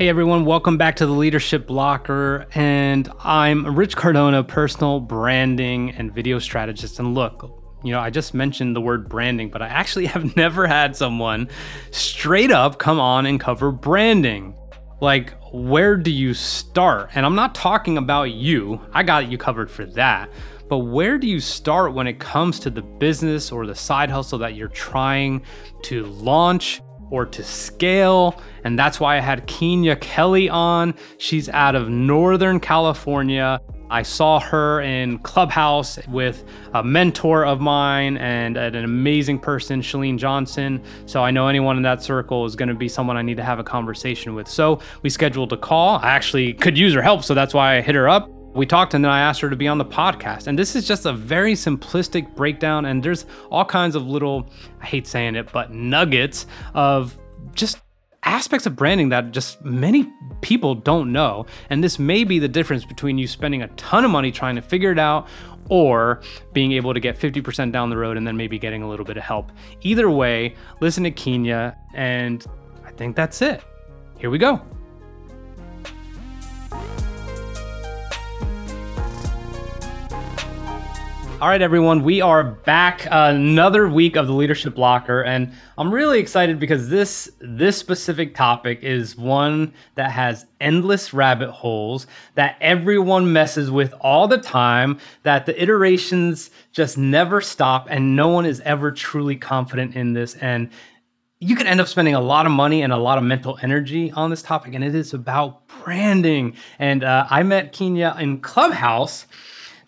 Hey everyone, welcome back to the Leadership Locker. And I'm Rich Cardona, personal branding and video strategist. And look, you know, I just mentioned the word branding, but I actually have never had someone straight up come on and cover branding. Like, where do you start? And I'm not talking about you, I got you covered for that. But where do you start when it comes to the business or the side hustle that you're trying to launch or to scale. And that's why I had Keenya Kelly on. She's out of Northern California. I saw her in Clubhouse with a mentor of mine and an amazing person, Chalene Johnson. So I know anyone in that circle is going to be someone I need to have a conversation with. So we scheduled a call. I actually could use her help, so that's why I hit her up. We talked and then I asked her to be on the podcast. And this is just a very simplistic breakdown. And there's all kinds of little, I hate saying it, but nuggets of just aspects of branding that just many people don't know. And this may be the difference between you spending a ton of money trying to figure it out or being able to get 50% down the road and then maybe getting a little bit of help. Either way, listen to Keenya. And I think that's it. Here we go. All right, everyone, we are back another week of the Leadership Locker, and I'm really excited because this this specific topic is one that has endless rabbit holes that everyone messes with all the time. That the iterations just never stop, and no one is ever truly confident in this. And you can end up spending a lot of money and a lot of mental energy on this topic, and it is about branding. And uh, I met Keenya in Clubhouse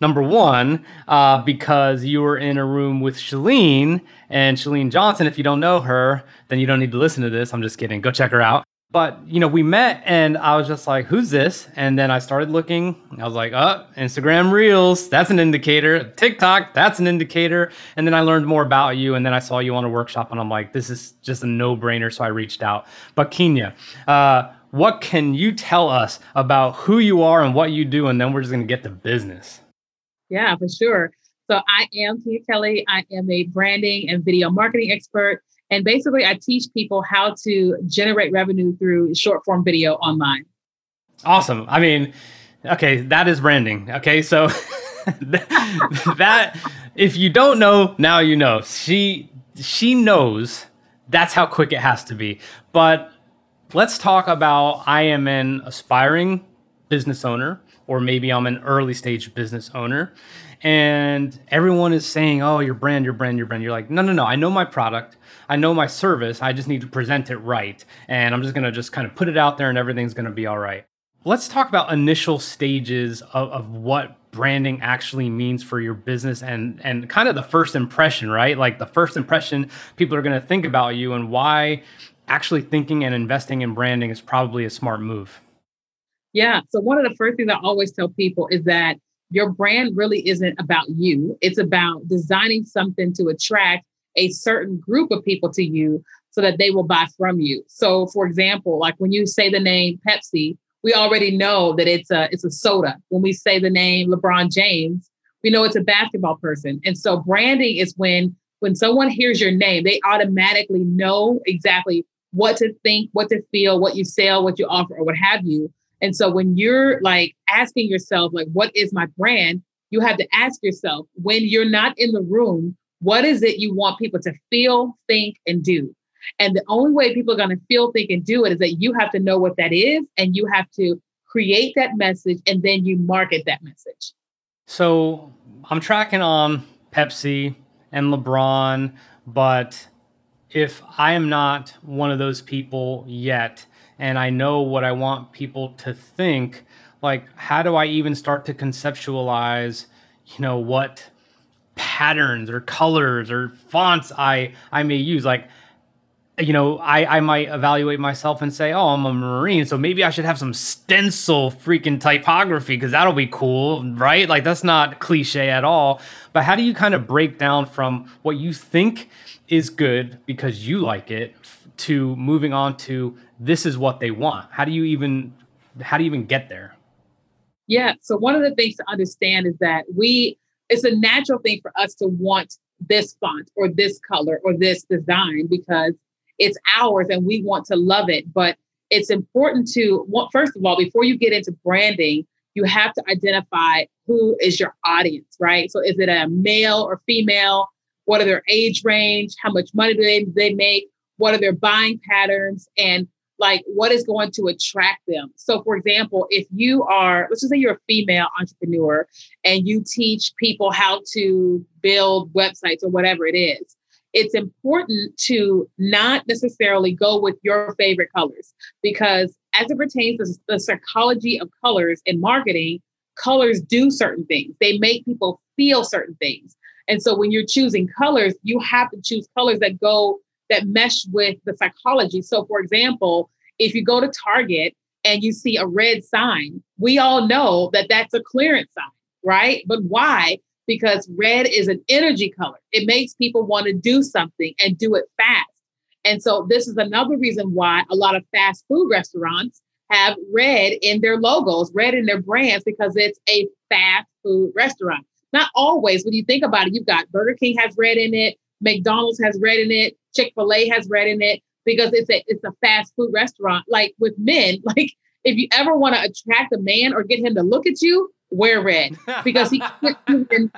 Number one, uh, because you were in a room with Chalene and Chalene Johnson. If you don't know her, then you don't need to listen to this. I'm just kidding. Go check her out. But you know, we met and I was just like, "Who's this?" And then I started looking. I was like, "Oh, Instagram Reels. That's an indicator. TikTok. That's an indicator." And then I learned more about you. And then I saw you on a workshop, and I'm like, "This is just a no-brainer." So I reached out. But Keenya, uh, what can you tell us about who you are and what you do? And then we're just gonna get to business. Yeah, for sure. So I am Keenya Kelly. I am a branding and video marketing expert. And basically, I teach people how to generate revenue through short form video online. Awesome. I mean, okay, that is branding. Okay, so that if you don't know, now you know. She she knows that's how quick it has to be. But let's talk about I am an aspiring business owner or maybe I'm an early stage business owner and everyone is saying, "Oh, your brand, your brand, your brand." You're like, "No, no, no. I know my product. I know my service. I just need to present it right, and I'm just gonna just kind of put it out there, and everything's gonna be all right." Let's talk about initial stages of, of what branding actually means for your business and and kind of the first impression, right? Like the first impression people are gonna think about you, and why actually thinking and investing in branding is probably a smart move. Yeah. So one of the first things I always tell people is that your brand really isn't about you. It's about designing something to attract a certain group of people to you so that they will buy from you. So for example, like when you say the name Pepsi, we already know that it's a it's a soda. When we say the name LeBron James, we know it's a basketball person. And so branding is when when someone hears your name, they automatically know exactly what to think, what to feel, what you sell, what you offer, or what have you. And so when you're like asking yourself, like, what is my brand? You have to ask yourself when you're not in the room, what is it you want people to feel, think, and do? And the only way people are going to feel, think, and do it is that you have to know what that is and you have to create that message and then you market that message. So I'm tracking on Pepsi and LeBron, but if I am not one of those people yet, and I know what I want people to think, like how do I even start to conceptualize, you know, what patterns or colors or fonts I I may use like you know, I, I might evaluate myself and say, oh, I'm a Marine, so maybe I should have some stencil freaking typography because that'll be cool, right? Like, that's not cliche at all. But how do you kind of break down from what you think is good because you like it to moving on to this is what they want? How do you even how do you even get there? Yeah. So one of the things to understand is that we it's a natural thing for us to want this font or this color or this design because it's ours and we want to love it. But it's important to, well, first of all, before you get into branding, you have to identify who is your audience, right? So is it a male or female? What are their age range? How much money do they, they make? What are their buying patterns? And like what is going to attract them. So, for example, if you are, let's just say you're a female entrepreneur and you teach people how to build websites or whatever it is, it's important to not necessarily go with your favorite colors because as it pertains to the psychology of colors in marketing, colors do certain things. They make people feel certain things. And so when you're choosing colors, you have to choose colors that go that mesh with the psychology. So for example, if you go to Target and you see a red sign, we all know that that's a clearance sign, right? But why? Because red is an energy color. It makes people want to do something and do it fast. And so this is another reason why a lot of fast food restaurants have red in their logos, red in their brands, because it's a fast food restaurant. Not always. When you think about it, you've got Burger King has red in it, McDonald's has red in it, Chick fil A has red in it, because it's a it's a fast food restaurant. Like with men, like if you ever want to attract a man or get him to look at you, wear red because he can't even,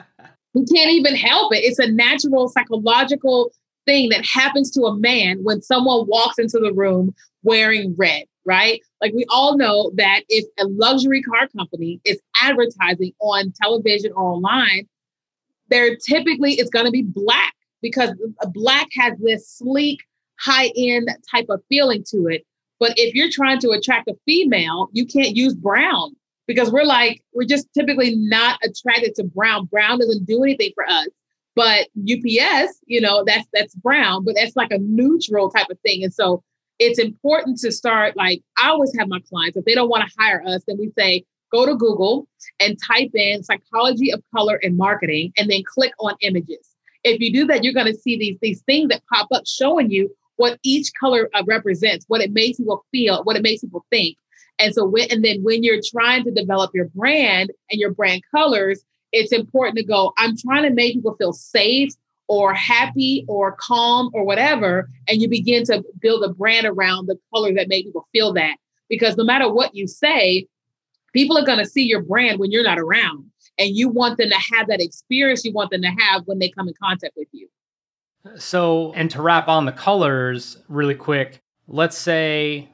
he can't even help it. It's a natural psychological thing that happens to a man when someone walks into the room wearing red, right? Like we all know that if a luxury car company is advertising on television or online, they're typically it's going to be black because black has this sleek high end type of feeling to it. But if you're trying to attract a female, you can't use brown because we're like, we're just typically not attracted to brown. Brown doesn't do anything for us. But UPS, you know, that's that's brown, but that's like a neutral type of thing. And so it's important to start like I always have my clients, if they don't want to hire us, then we say, go to Google and type in psychology of color and marketing and then click on images. If you do that, you're going to see these, these things that pop up showing you what each color uh, represents, what it makes people feel, what it makes people think. And so when and then when you're trying to develop your brand and your brand colors, it's important to go, I'm trying to make people feel safe or happy or calm or whatever. And you begin to build a brand around the colors that make people feel that. Because no matter what you say, people are going to see your brand when you're not around. And you want them to have that experience you want them to have when they come in contact with you. So, and to wrap on the colors really quick, let's say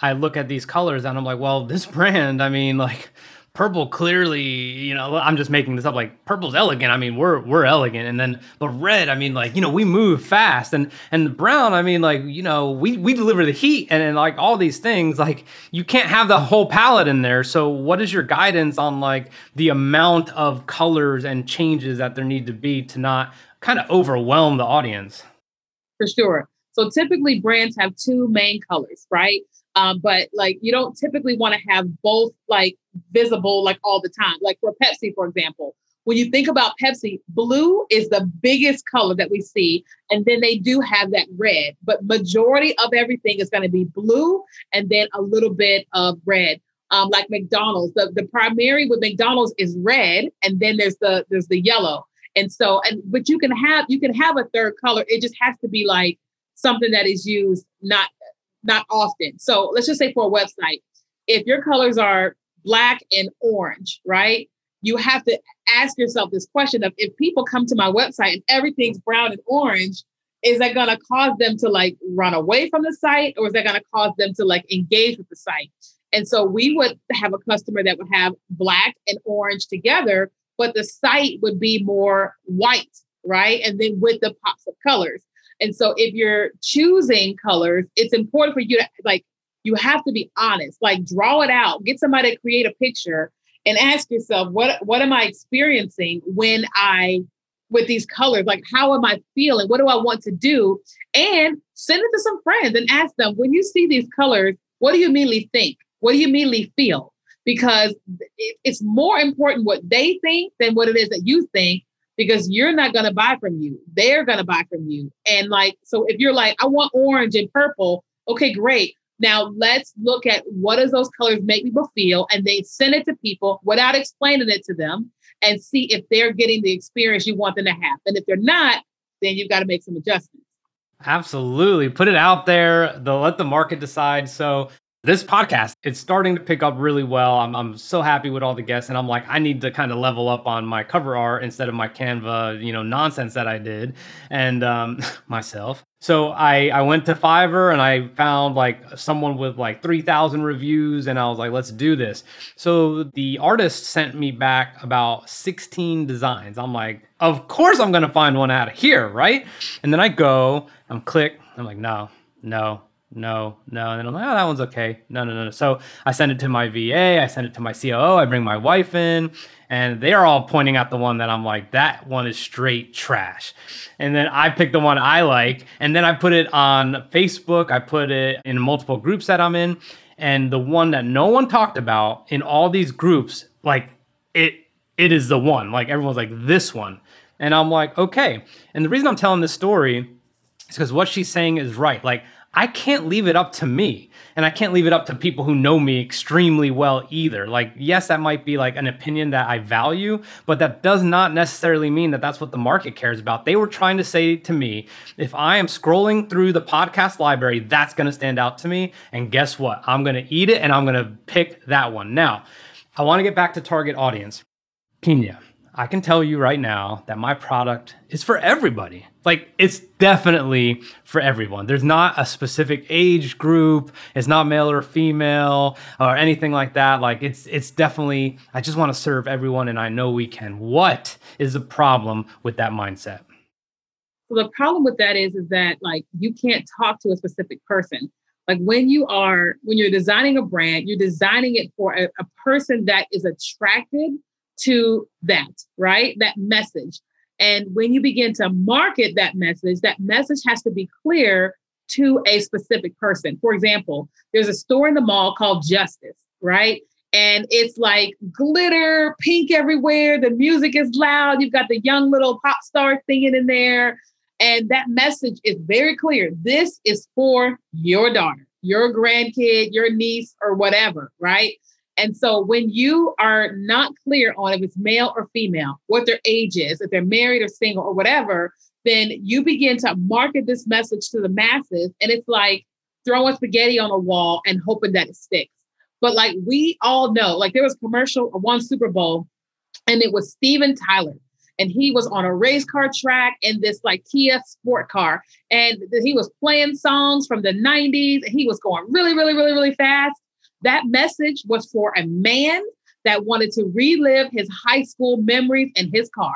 I look at these colors and I'm like, well, this brand, I mean, like purple clearly, you know, I'm just making this up like purple's elegant. I mean, we're we're elegant. And then but red, I mean, like, you know, we move fast. And and brown, I mean, like, you know, we we deliver the heat and, and like all these things, like you can't have the whole palette in there. So what is your guidance on like the amount of colors and changes that there need to be to not kind of overwhelm the audience. For sure. So typically brands have two main colors, right? Um, but like you don't typically want to have both like visible like all the time. Like for Pepsi, for example, when you think about Pepsi, blue is the biggest color that we see, and then they do have that red. But majority of everything is going to be blue, and then a little bit of red. Um, like McDonald's, the the primary with McDonald's is red, and then there's the there's the yellow. And so, and but you can have you can have a third color. It just has to be like something that is used not not often. So let's just say for a website, if your colors are black and orange, right? You have to ask yourself this question of if people come to my website and everything's brown and orange, is that going to cause them to like run away from the site or is that going to cause them to like engage with the site? And so we would have a customer that would have black and orange together but the site would be more white, right? And then with the pops of colors. And so if you're choosing colors, it's important for you to like, you have to be honest, like draw it out, get somebody to create a picture and ask yourself, what, what am I experiencing when I, with these colors, like how am I feeling? What do I want to do? And send it to some friends and ask them, when you see these colors, what do you immediately think? What do you immediately feel? because it's more important what they think than what it is that you think because you're not going to buy from you. They're going to buy from you. And like, so if you're like, I want orange and purple, okay, great. Now let's look at what does those colors make people feel and they send it to people without explaining it to them and see if they're getting the experience you want them to have. And if they're not, then you've got to make some adjustments. Absolutely. Put it out there. They'll let the market decide. So this podcast it's starting to pick up really well. I'm, I'm so happy with all the guests and i'm like i need to kind of level up on my cover art instead of my canva you know nonsense that i did and um, myself. So I, I went to fiverr and i found like someone with like 3000 reviews and i was like let's do this. So the artist sent me back about 16 designs. I'm like of course i'm gonna find one out of here right? And then i go i'm click i'm like no no no, no. And then I'm like, oh, that one's okay. No, no, no, no. So I send it to my VA, I send it to my COO, I bring my wife in, and they're all pointing out the one that I'm like, that one is straight trash. And then I pick the one I like, and then I put it on Facebook, I put it in multiple groups that I'm in, and the one that no one talked about in all these groups, like it it is the one. Like everyone's like, this one. And I'm like, okay. And the reason I'm telling this story is because what she's saying is right. Like I can't leave it up to me. And I can't leave it up to people who know me extremely well either. Like, yes, that might be like an opinion that I value, but that does not necessarily mean that that's what the market cares about. They were trying to say to me, if I am scrolling through the podcast library, that's going to stand out to me. And guess what? I'm going to eat it and I'm going to pick that one. Now, I want to get back to target audience. Keenya, I can tell you right now that my product is for everybody. Like it's definitely for everyone. There's not a specific age group. It's not male or female or anything like that. Like it's it's definitely I just want to serve everyone and I know we can. What is the problem with that mindset? So the problem with that is is that like you can't talk to a specific person. Like when you are when you're designing a brand, you're designing it for a, a person that is attracted to that, right? That message. And when you begin to market that message, that message has to be clear to a specific person. For example, there's a store in the mall called Justice, right? And it's like glitter, pink everywhere. The music is loud. You've got the young little pop star singing in there. And that message is very clear. This is for your daughter, your grandkid, your niece, or whatever, right? And so when you are not clear on if it's male or female, what their age is, if they're married or single or whatever, then you begin to market this message to the masses. And it's like throwing spaghetti on a wall and hoping that it sticks. But like we all know, like there was a commercial, one Super Bowl, and it was Steven Tyler. And he was on a race car track in this like Kia sport car. And he was playing songs from the 90s. And he was going really, really, really, really fast that message was for a man that wanted to relive his high school memories in his car.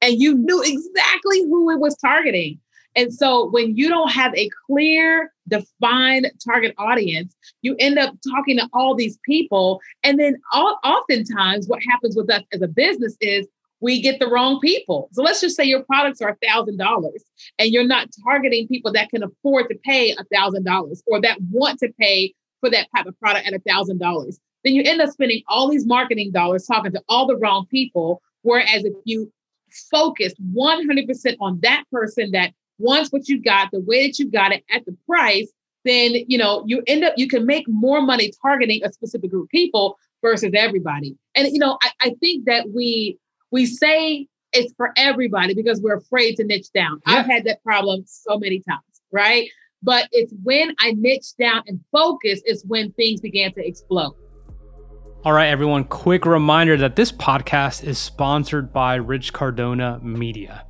And you knew exactly who it was targeting. And so when you don't have a clear, defined target audience, you end up talking to all these people. And then oftentimes, what happens with us as a business is we get the wrong people. So let's just say your products are $1,000 and you're not targeting people that can afford to pay $1,000 or that want to pay for that type of product at a thousand dollars. Then you end up spending all these marketing dollars talking to all the wrong people. Whereas if you focus 100% on that person that wants what you got, the way that you got it at the price, then you know you end up you can make more money targeting a specific group of people versus everybody. And you know, I, I think that we we say it's for everybody because we're afraid to niche down. Yeah. I've had that problem so many times, right? But it's when I niche down and focus is when things began to explode. All right, everyone, quick reminder that this podcast is sponsored by Rich Cardona Media.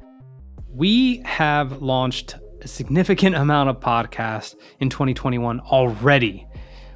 We have launched a significant amount of podcasts in 2021 already,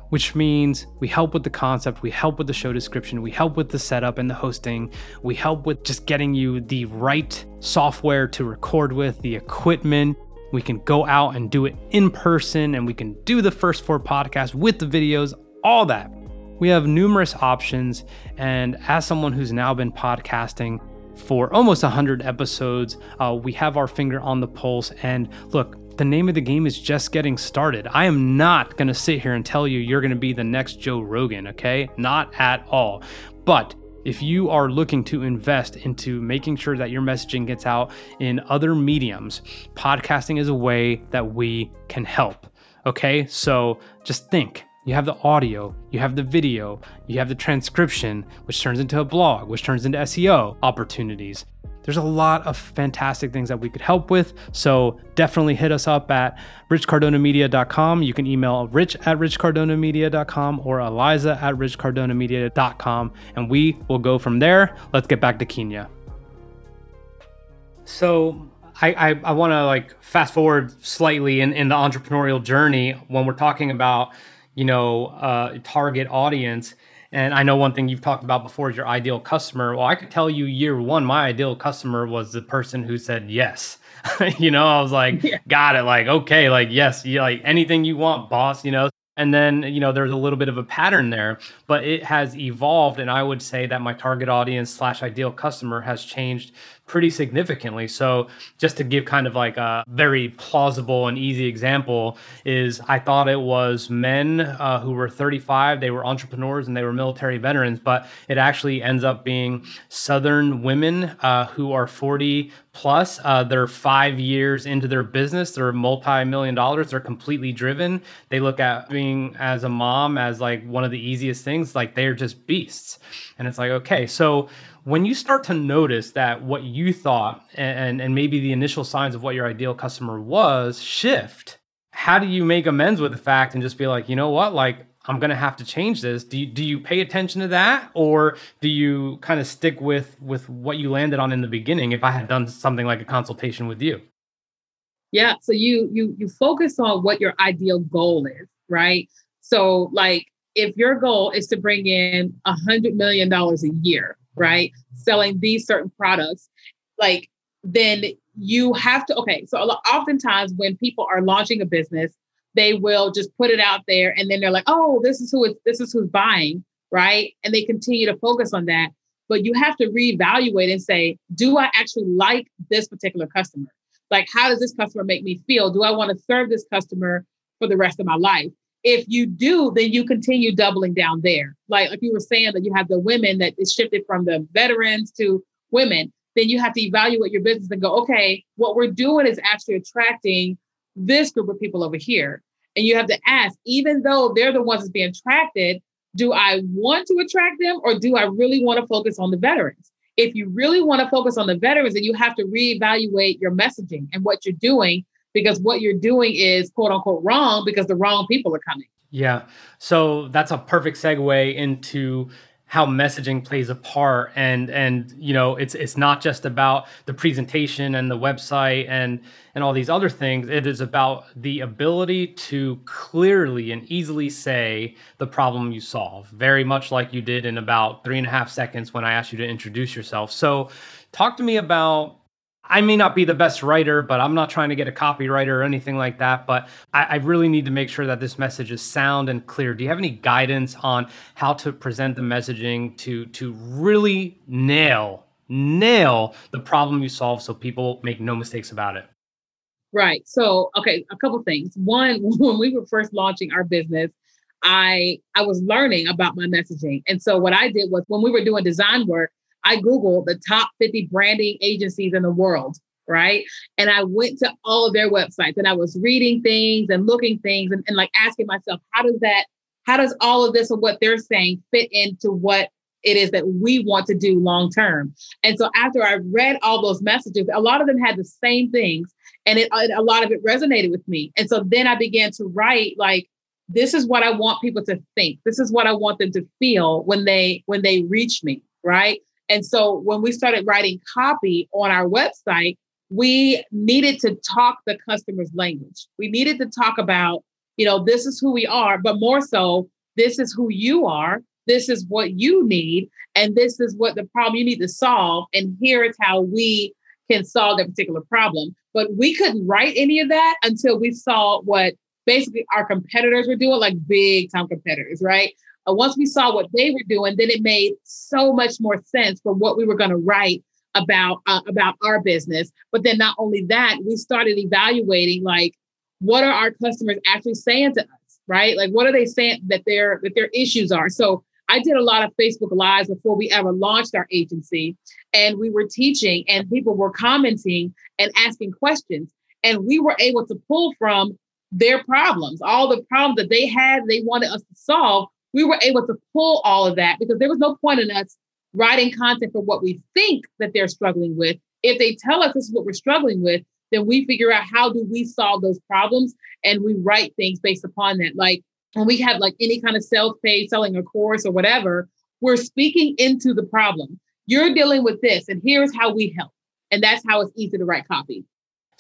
which means we help with the concept, we help with the show description, we help with the setup and the hosting, we help with just getting you the right software to record with, the equipment, we can go out and do it in person and we can do the first four podcasts with the videos, all that. We have numerous options. And as someone who's now been podcasting for almost 100 episodes, uh, we have our finger on the pulse. And look, the name of the game is just getting started. I am not going to sit here and tell you you're going to be the next Joe Rogan, okay? Not at all. But if you are looking to invest into making sure that your messaging gets out in other mediums, podcasting is a way that we can help. Okay, so just think you have the audio, you have the video, you have the transcription, which turns into a blog, which turns into SEO opportunities. There's a lot of fantastic things that we could help with. So definitely hit us up at richcardonamedia.com. You can email rich at richcardonamedia.com or eliza at richcardonamedia.com, and we will go from there. Let's get back to Keenya. So I, I, I want to like fast forward slightly in, in the entrepreneurial journey when we're talking about, you know, uh, target audience and I know one thing you've talked about before is your ideal customer. Well, I could tell you year one, my ideal customer was the person who said yes. you know, I was like, yeah. got it. Like, okay, like, yes, you like anything you want, boss, you know. And then, you know, there's a little bit of a pattern there, but it has evolved. And I would say that my target audience slash ideal customer has changed pretty significantly. So, just to give kind of like a very plausible and easy example, is I thought it was men uh, who were 35, they were entrepreneurs and they were military veterans, but it actually ends up being Southern women uh, who are 40 plus. Uh, they're five years into their business, they're multi million dollars, they're completely driven. They look at being as a mom as like one of the easiest things, like they're just beasts. And it's like, okay, so when you start to notice that what you thought and, and maybe the initial signs of what your ideal customer was shift, how do you make amends with the fact and just be like, you know what, like I'm gonna have to change this. Do you, do you pay attention to that, or do you kind of stick with with what you landed on in the beginning? If I had done something like a consultation with you, yeah. So you you you focus on what your ideal goal is, right? So like if your goal is to bring in a hundred million dollars a year, right? Selling these certain products, like then you have to, okay. So oftentimes when people are launching a business, they will just put it out there and then they're like, oh, this is who it's, this is who's buying, right? And they continue to focus on that. But you have to reevaluate and say, do I actually like this particular customer? Like, how does this customer make me feel? Do I want to serve this customer for the rest of my life? If you do, then you continue doubling down there. Like like you were saying that you have the women that is shifted from the veterans to women, then you have to evaluate your business and go, okay, what we're doing is actually attracting this group of people over here. And you have to ask, even though they're the ones that's being attracted, do I want to attract them or do I really want to focus on the veterans? If you really want to focus on the veterans, then you have to reevaluate your messaging and what you're doing because what you're doing is quote unquote wrong because the wrong people are coming. Yeah. So that's a perfect segue into how messaging plays a part and and you know it's it's not just about the presentation and the website and and all these other things it is about the ability to clearly and easily say the problem you solve very much like you did in about three and a half seconds when i asked you to introduce yourself so talk to me about I may not be the best writer, but I'm not trying to get a copywriter or anything like that. But I, I, really need to make sure that this message is sound and clear. Do you have any guidance on how to present the messaging to to really nail nail the problem you solve so people make no mistakes about it? Right. So, okay, a couple things. One, when we were first launching our business, I I was learning about my messaging. And so what I did was when we were doing design work, I Googled the top 50 branding agencies in the world, right? And I went to all of their websites and I was reading things and looking things and, and like asking myself, how does that, how does all of this and what they're saying fit into what it is that we want to do long term? And so after I read all those messages, a lot of them had the same things and it, a lot of it resonated with me. And so then I began to write like, this is what I want people to think. This is what I want them to feel when they when they reach me, right? And so when we started writing copy on our website, we needed to talk the customer's language. We needed to talk about, you know, this is who we are, but more so, this is who you are. This is what you need. And this is what the problem you need to solve. And here is how we can solve that particular problem. But we couldn't write any of that until we saw what basically our competitors were doing, like big time competitors, right? Uh, once we saw what they were doing, then it made so much more sense for what we were going to write about uh, about our business. But then not only that, we started evaluating like what are our customers actually saying to us, right? Like what are they saying that their that their issues are. So I did a lot of Facebook lives before we ever launched our agency, and we were teaching, and people were commenting and asking questions, and we were able to pull from their problems, all the problems that they had, they wanted us to solve we were able to pull all of that because there was no point in us writing content for what we think that they're struggling with. If they tell us this is what we're struggling with, then we figure out how do we solve those problems and we write things based upon that. Like when we have like any kind of self-pay selling a course or whatever, we're speaking into the problem. You're dealing with this, and here's how we help. And that's how it's easy to write copy.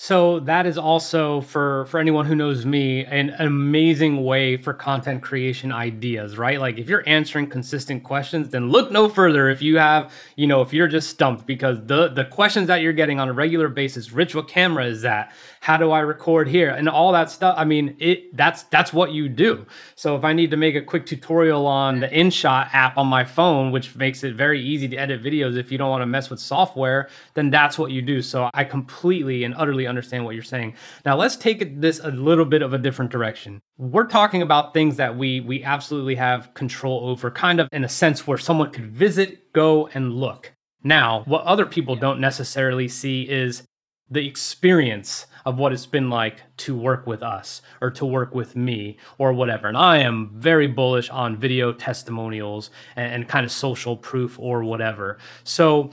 So that is also for for anyone who knows me an, amazing way for content creation ideas, right? Like if you're answering consistent questions, then look no further if you have, you know, if you're just stumped because the the questions that you're getting on a regular basis, Rich, what camera is that? How do I record here and all that stuff. I mean, it that's that's what you do. So if I need to make a quick tutorial on the InShot app on my phone, which makes it very easy to edit videos if you don't want to mess with software, then that's what you do. So I completely and utterly understand what you're saying. Now let's take this a little bit of a different direction. We're talking about things that we we absolutely have control over, kind of in a sense where someone could visit, go and look. Now, what other people don't necessarily see is the experience of what it's been like to work with us or to work with me or whatever. And I am very bullish on video testimonials and, and kind of social proof or whatever. So,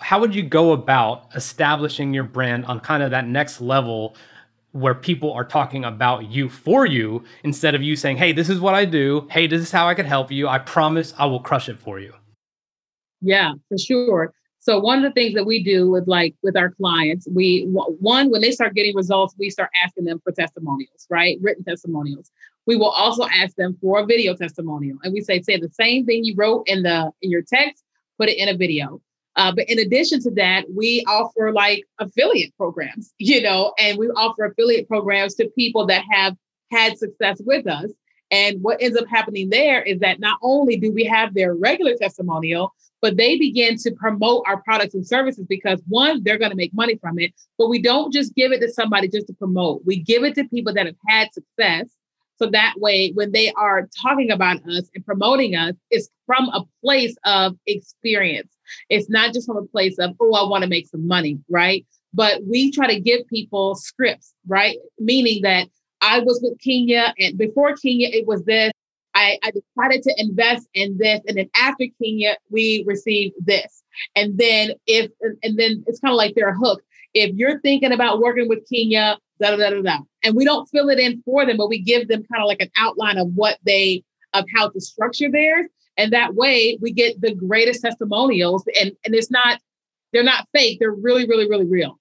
how would you go about establishing your brand on kind of that next level where people are talking about you for you instead of you saying, hey, this is what I do. Hey, this is how I can help you. I promise I will crush it for you. Yeah, for sure. So one of the things that we do with like with our clients, we one when they start getting results, we start asking them for testimonials, right? Written testimonials. We will also ask them for a video testimonial, and we say say the same thing you wrote in the in your text, put it in a video. Uh, but in addition to that, we offer like affiliate programs, you know, and we offer affiliate programs to people that have had success with us. And what ends up happening there is that not only do we have their regular testimonial, but they begin to promote our products and services because one, they're going to make money from it. But we don't just give it to somebody just to promote, we give it to people that have had success. So that way, when they are talking about us and promoting us, it's from a place of experience. It's not just from a place of, oh, I want to make some money, right? But we try to give people scripts, right? Meaning that I was with Keenya, and before Keenya, it was this. I, I decided to invest in this. And then after Keenya, we received this. And then if and then it's kind of like they're hooked. If you're thinking about working with Keenya, da da da da. And we don't fill it in for them, but we give them kind of like an outline of what they of how to structure theirs. And that way we get the greatest testimonials. And and it's not, they're not fake, they're really, really, really real.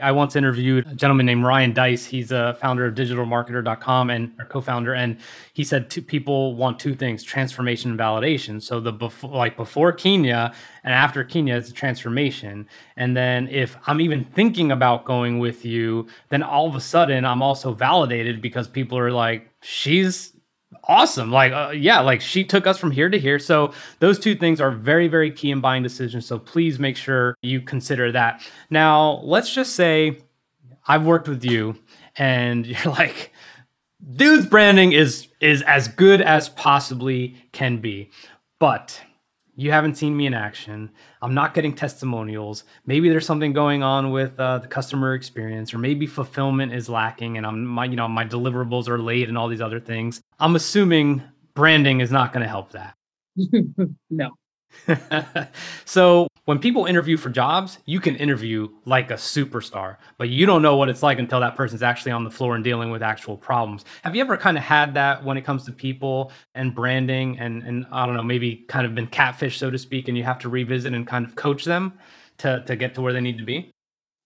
I once interviewed a gentleman named Ryan Deiss. He's a founder of digitalmarketer.com and a co-founder. And he said two people want two things, transformation and validation. So the before like before Keenya and after Keenya is a transformation. And then if I'm even thinking about going with you, then all of a sudden I'm also validated because people are like, she's awesome. Like, uh, yeah, like she took us from here to here. So those two things are very, very key in buying decisions. So please make sure you consider that. Now, let's just say I've worked with you and you're like, dude's branding is is as good as possibly can be. But you haven't seen me in action. I'm not getting testimonials. Maybe there's something going on with uh, the customer experience, or maybe fulfillment is lacking, and I'm my you know my deliverables are late, and all these other things. I'm assuming branding is not going to help that. no. so when people interview for jobs, you can interview like a superstar, but you don't know what it's like until that person's actually on the floor and dealing with actual problems. Have you ever kind of had that when it comes to people and branding and and I don't know, maybe kind of been catfish so to speak and you have to revisit and kind of coach them to to get to where they need to be?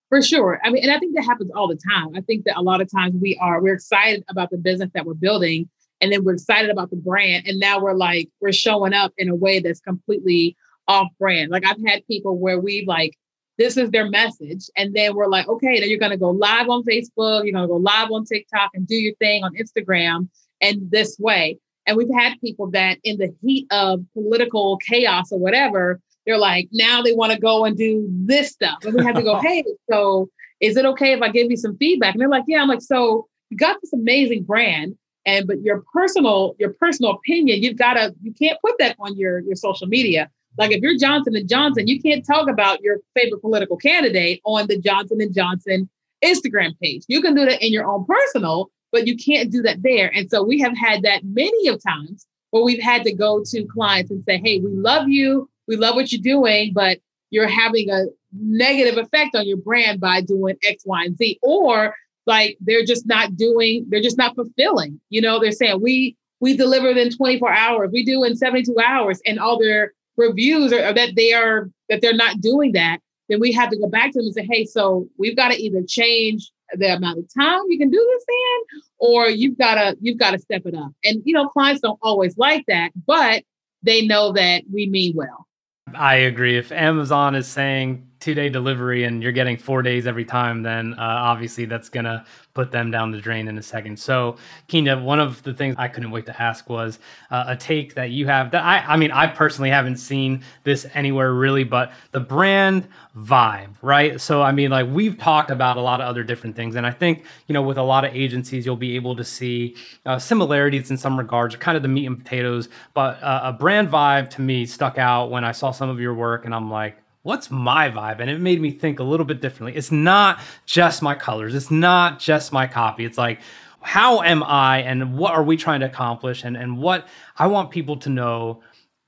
For sure. I mean, and I think that happens all the time. I think that a lot of times we are we're excited about the business that we're building and then we're excited about the brand and now we're like we're showing up in a way that's completely off brand. Like i've had people where we like this is their message and then we're like okay then you're going to go live on facebook you're going to go live on tiktok and do your thing on instagram and this way. And we've had people that in the heat of political chaos or whatever they're like now they want to go and do this stuff. And we have to go hey so is it okay if i give you some feedback? And they're like yeah. I'm like so you got this amazing brand and but your personal your personal opinion you've got to you can't put that on your your social media. Like if you're johnson and johnson you can't talk about your favorite political candidate on the johnson and johnson instagram page. You can do that in your own personal but you can't do that there. And so we have had that many of times where we've had to go to clients and say hey we love you. We love what you're doing but you're having a negative effect on your brand by doing X, Y, and Z, or like they're just not doing, they're just not fulfilling. You know, they're saying we we deliver in 24 hours, we do in 72 hours, and all their reviews are, are that they are that they're not doing that. Then we have to go back to them and say, hey, so we've got to either change the amount of time you can do this in, or you've got to you've got to step it up. And you know, clients don't always like that, but they know that we mean well. I agree. If Amazon is saying two day delivery and you're getting four days every time, then uh, obviously that's going to put them down the drain in a second. So, Keenya, one of the things I couldn't wait to ask was uh, a take that you have that I, I mean, I personally haven't seen this anywhere really, but the brand vibe, right? So, I mean, like we've talked about a lot of other different things. And I think, you know, with a lot of agencies, you'll be able to see uh, similarities in some regards, kind of the meat and potatoes. But uh, a brand vibe to me stuck out when I saw some of your work and I'm like, what's my vibe? And it made me think a little bit differently. It's not just my colors, it's not just my copy. It's like, how am I and what are we trying to accomplish? And, and what I want people to know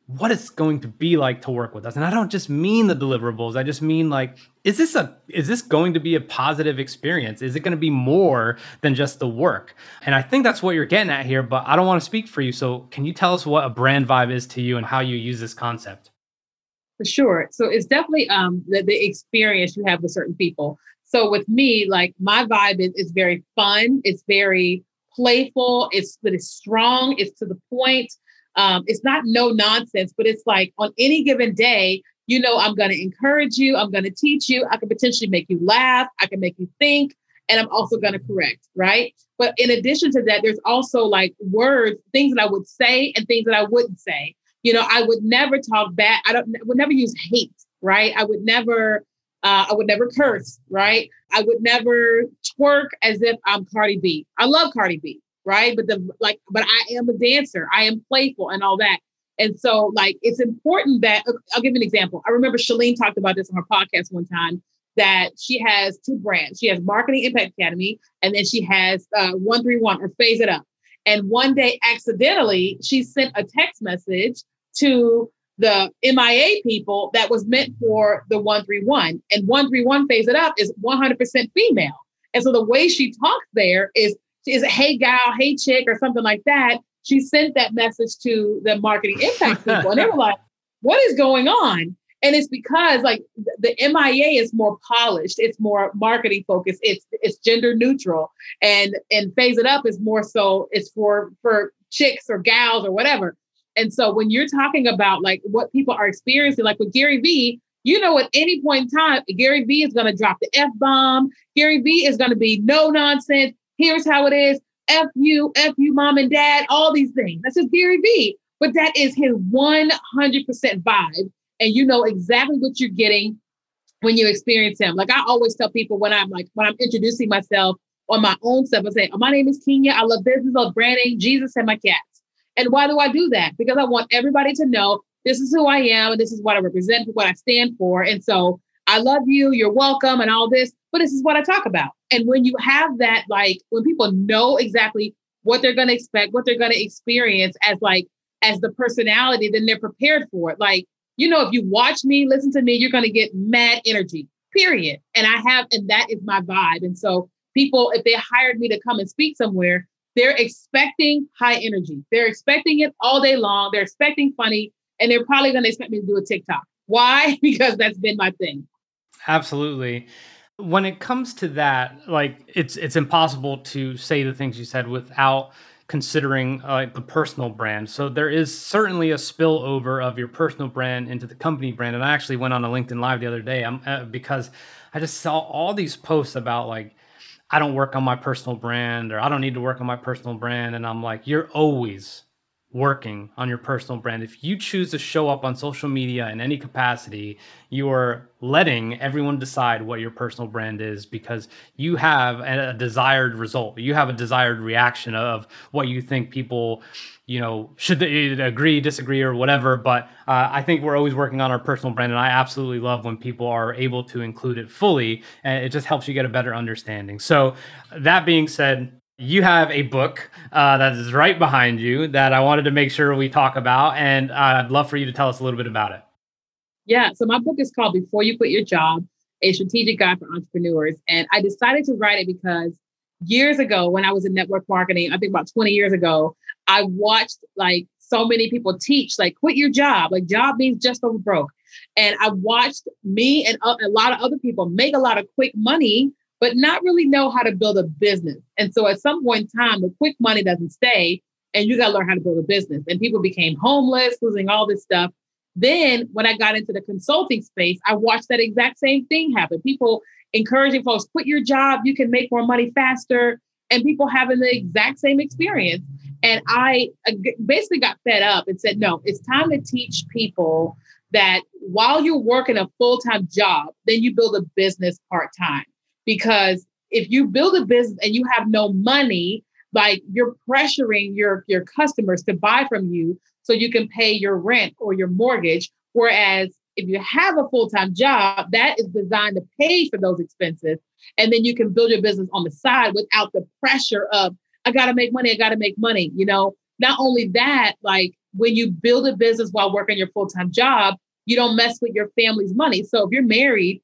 what it's going to be like to work with us. And I don't just mean the deliverables. I just mean like, is this a is this going to be a positive experience? Is it going to be more than just the work? And I think that's what you're getting at here, but I don't want to speak for you. So can you tell us what a brand vibe is to you and how you use this concept? For sure. So it's definitely um, the, the experience you have with certain people. So with me, like my vibe is, is very fun. It's very playful. It's but it's strong. It's to the point. Um, it's not no nonsense, but it's like on any given day, you know, I'm going to encourage you. I'm going to teach you. I can potentially make you laugh. I can make you think, and I'm also going to correct. Right. But in addition to that, there's also like words, things that I would say, and things that I wouldn't say you know, I would never talk bad. I don't I would never use hate, right? I would never uh, I would never curse, right? I would never twerk as if I'm Cardi B. I love Cardi B, right? But the like, but I am a dancer. I am playful and all that. And so, like, it's important that I'll give you an example. I remember Chalene talked about this on her podcast one time that she has two brands. She has Marketing Impact Academy, and then she has uh, 131 or Phase It Up. And one day, accidentally, she sent a text message to the MIA people that was meant for the 131. And 131 phase it up is 100% female. And so the way she talks there is, is hey gal, hey chick, or something like that. She sent that message to the marketing impact people. and they were like, what is going on? And it's because like the MIA is more polished, it's more marketing focused, it's it's gender neutral, and and phase it up is more so it's for for chicks or gals or whatever. And so when you're talking about like what people are experiencing, like with Gary Vee, you know, at any point in time, Gary Vee is going to drop the F bomb. Gary Vee is going to be no nonsense. Here's how it is. F you, F you, mom and dad, all these things. That's just Gary Vee. But that is his 100% vibe. And you know exactly what you're getting when you experience him. Like I always tell people when I'm like, when I'm introducing myself on my own stuff, I say, oh, my name is Keenya. I love business, love branding, Jesus, and my cats." And why do I do that? Because I want everybody to know this is who I am and this is what I represent, what I stand for. And so I love you, you're welcome, and all this, but this is what I talk about. And when you have that, like when people know exactly what they're going to expect, what they're going to experience as like as the personality, then they're prepared for it. Like, you know, if you watch me, listen to me, you're going to get mad energy, period. And I have, and that is my vibe. And so people, if they hired me to come and speak somewhere, they're expecting high energy. They're expecting it all day long. They're expecting funny, and they're probably going to expect me to do a TikTok. Why? Because that's been my thing. Absolutely. When it comes to that, like it's it's impossible to say the things you said without considering uh, the personal brand. So there is certainly a spillover of your personal brand into the company brand. And I actually went on a LinkedIn Live the other day um, uh, because I just saw all these posts about like I don't work on my personal brand or I don't need to work on my personal brand. And I'm like, you're always working on your personal brand. If you choose to show up on social media in any capacity, you are letting everyone decide what your personal brand is because you have a desired result. You have a desired reaction of what you think people, you know, should agree, disagree, or whatever. But uh, I think we're always working on our personal brand, and I absolutely love when people are able to include it fully, and it just helps you get a better understanding. So, that being said, you have a book uh, that is right behind you that I wanted to make sure we talk about, and uh, I'd love for you to tell us a little bit about it. Yeah. So my book is called Before You Quit Your Job, a strategic guide for entrepreneurs. And I decided to write it because years ago, when I was in network marketing, I think about 20 years ago, I watched like so many people teach, like, quit your job. Like, job means just over broke. And I watched me and a lot of other people make a lot of quick money, but not really know how to build a business. And so at some point in time, the quick money doesn't stay, and you got to learn how to build a business. And people became homeless, losing all this stuff. Then, when I got into the consulting space, I watched that exact same thing happen. People encouraging folks, quit your job, you can make more money faster, and people having the exact same experience. And I uh, basically got fed up and said, no, it's time to teach people that while you're working a full time job, then you build a business part time. Because if you build a business and you have no money, like you're pressuring your, your customers to buy from you so you can pay your rent or your mortgage. Whereas if you have a full-time job, that is designed to pay for those expenses. And then you can build your business on the side without the pressure of, I gotta make money, I gotta make money. You know, not only that, like when you build a business while working your full-time job, you don't mess with your family's money. So if you're married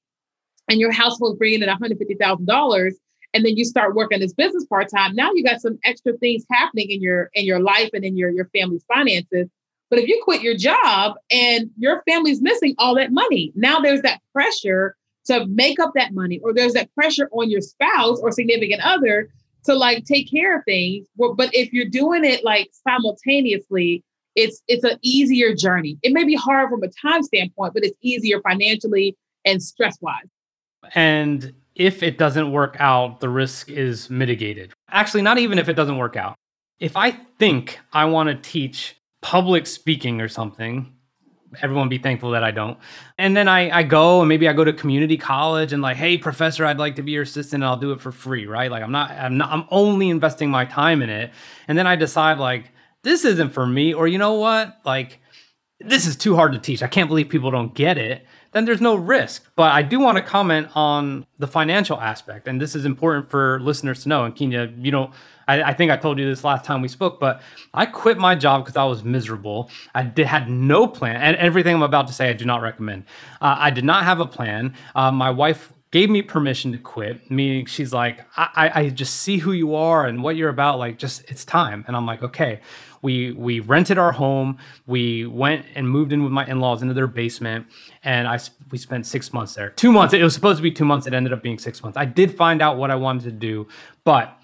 and your household's bringing in $150,000 and then you start working this business part-time, now you got some extra things happening in your in your life and in your your family's finances but if you quit your job and your family's missing all that money, now there's that pressure to make up that money, or there's that pressure on your spouse or significant other to like take care of things. But if you're doing it like simultaneously, it's it's an easier journey. It may be hard from a time standpoint, but it's easier financially and stress wise. And if it doesn't work out, the risk is mitigated. Actually, not even if it doesn't work out. If I think I want to teach public speaking or something. Everyone be thankful that I don't. And then I, I go and maybe I go to community college and like, hey, professor, I'd like to be your assistant and I'll do it for free, right? Like I'm not, I'm not, I'm only investing my time in it. And then I decide like, this isn't for me, or you know what? Like, this is too hard to teach. I can't believe people don't get it. Then there's no risk. But I do want to comment on the financial aspect. And this is important for listeners to know. And Keenya, you know, I, I, think I told you this last time we spoke, but I quit my job because I was miserable. I did, had no plan, and everything I'm about to say, I do not recommend. Uh, I did not have a plan. Uh, my wife gave me permission to quit, meaning she's like, I, I just see who you are and what you're about. Like, just it's time. And I'm like, okay. We we rented our home. We went and moved in with my in-laws into their basement, and I we spent six months there. Two months. It was supposed to be two months. It ended up being six months. I did find out what I wanted to do, but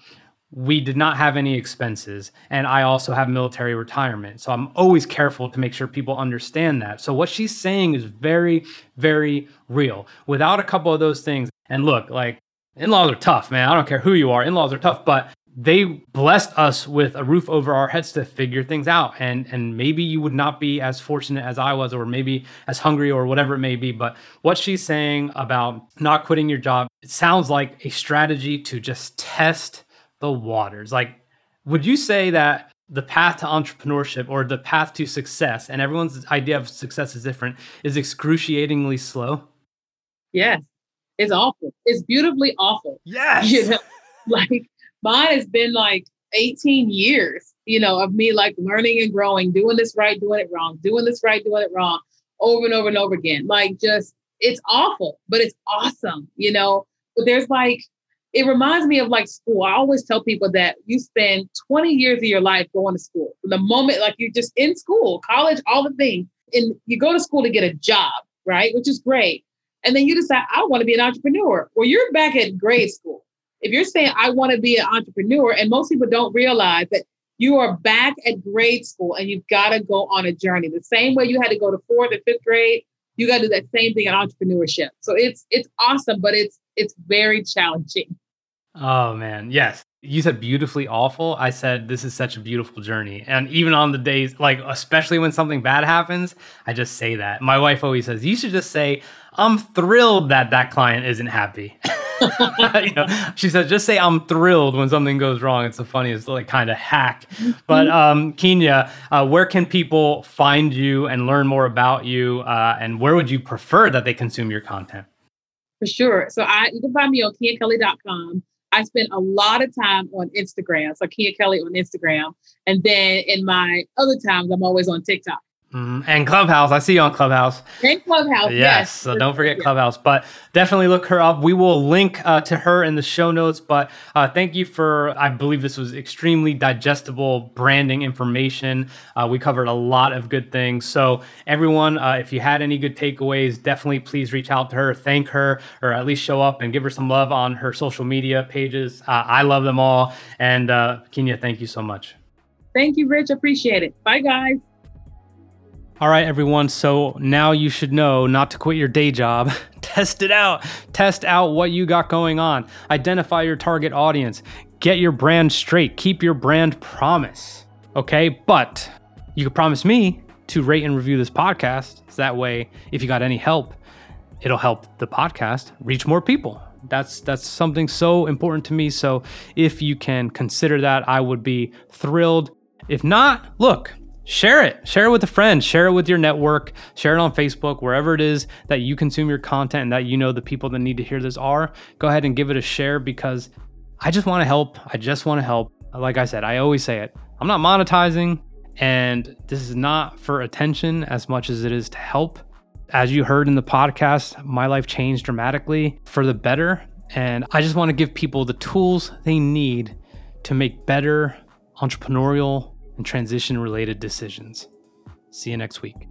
we did not have any expenses and i also have military retirement so i'm always careful to make sure people understand that so what she's saying is very very real without a couple of those things and look like in-laws are tough man i don't care who you are in-laws are tough but they blessed us with a roof over our heads to figure things out and and maybe you would not be as fortunate as i was or maybe as hungry or whatever it may be but what she's saying about not quitting your job it sounds like a strategy to just test the waters. Like, would you say that the path to entrepreneurship or the path to success, and everyone's idea of success is different, is excruciatingly slow? Yes, it's awful. It's beautifully awful. Yes. You know, like mine has been like 18 years, you know, of me like learning and growing, doing this right, doing it wrong, doing this right, doing it wrong, over and over and over again. Like just it's awful, but it's awesome, you know. But there's like it reminds me of like school. I always tell people that you spend 20 years of your life going to school. the moment, like you're just in school, college, all the things, and you go to school to get a job, right? Which is great. And then you decide, I want to be an entrepreneur. Well, you're back at grade school. If you're saying, I want to be an entrepreneur, and most people don't realize that you are back at grade school and you've got to go on a journey. The same way you had to go to fourth and fifth grade, you got to do that same thing in entrepreneurship. So it's it's awesome, but it's it's very challenging. Oh man, yes. You said beautifully awful. I said this is such a beautiful journey. And even on the days like especially when something bad happens, I just say that. My wife always says, "You should just say, "I'm thrilled that that client isn't happy." you know, she said, "Just say I'm thrilled when something goes wrong." It's the funniest like kind of hack. But um, Keenya, uh, where can people find you and learn more about you? Uh, and where would you prefer that they consume your content? For sure. So I you can find me on keenyakelly.com. I spend a lot of time on Instagram. So Keenya Kelly on Instagram. And then in my other times, I'm always on TikTok. Mm, and Clubhouse. I see you on Clubhouse. And Clubhouse. Yes. yes. So don't forget Clubhouse. But definitely look her up. We will link uh, to her in the show notes. But uh, thank you for, I believe this was extremely digestible branding information. Uh, we covered a lot of good things. So, everyone, uh, if you had any good takeaways, definitely please reach out to her, thank her, or at least show up and give her some love on her social media pages. Uh, I love them all. And uh, Keenya, thank you so much. Thank you, Rich. Appreciate it. Bye, guys. All right, everyone. So now you should know not to quit your day job. Test it out. Test out what you got going on. Identify your target audience. Get your brand straight. Keep your brand promise. Okay. But you can promise me to rate and review this podcast. So that way, if you got any help, it'll help the podcast reach more people. That's that's something so important to me. So if you can consider that, I would be thrilled. If not, look, share it. Share it with a friend. Share it with your network. Share it on facebook wherever it is that you consume your content and that you know the people that need to hear this are. Go ahead and give it a share because i just want to help. I just want to help. Like i said i always say it. I'm not monetizing and this is not for attention as much as it is to help. As you heard in the podcast my life changed dramatically for the better and i just want to give people the tools they need to make better entrepreneurial and transition related decisions. See you next week.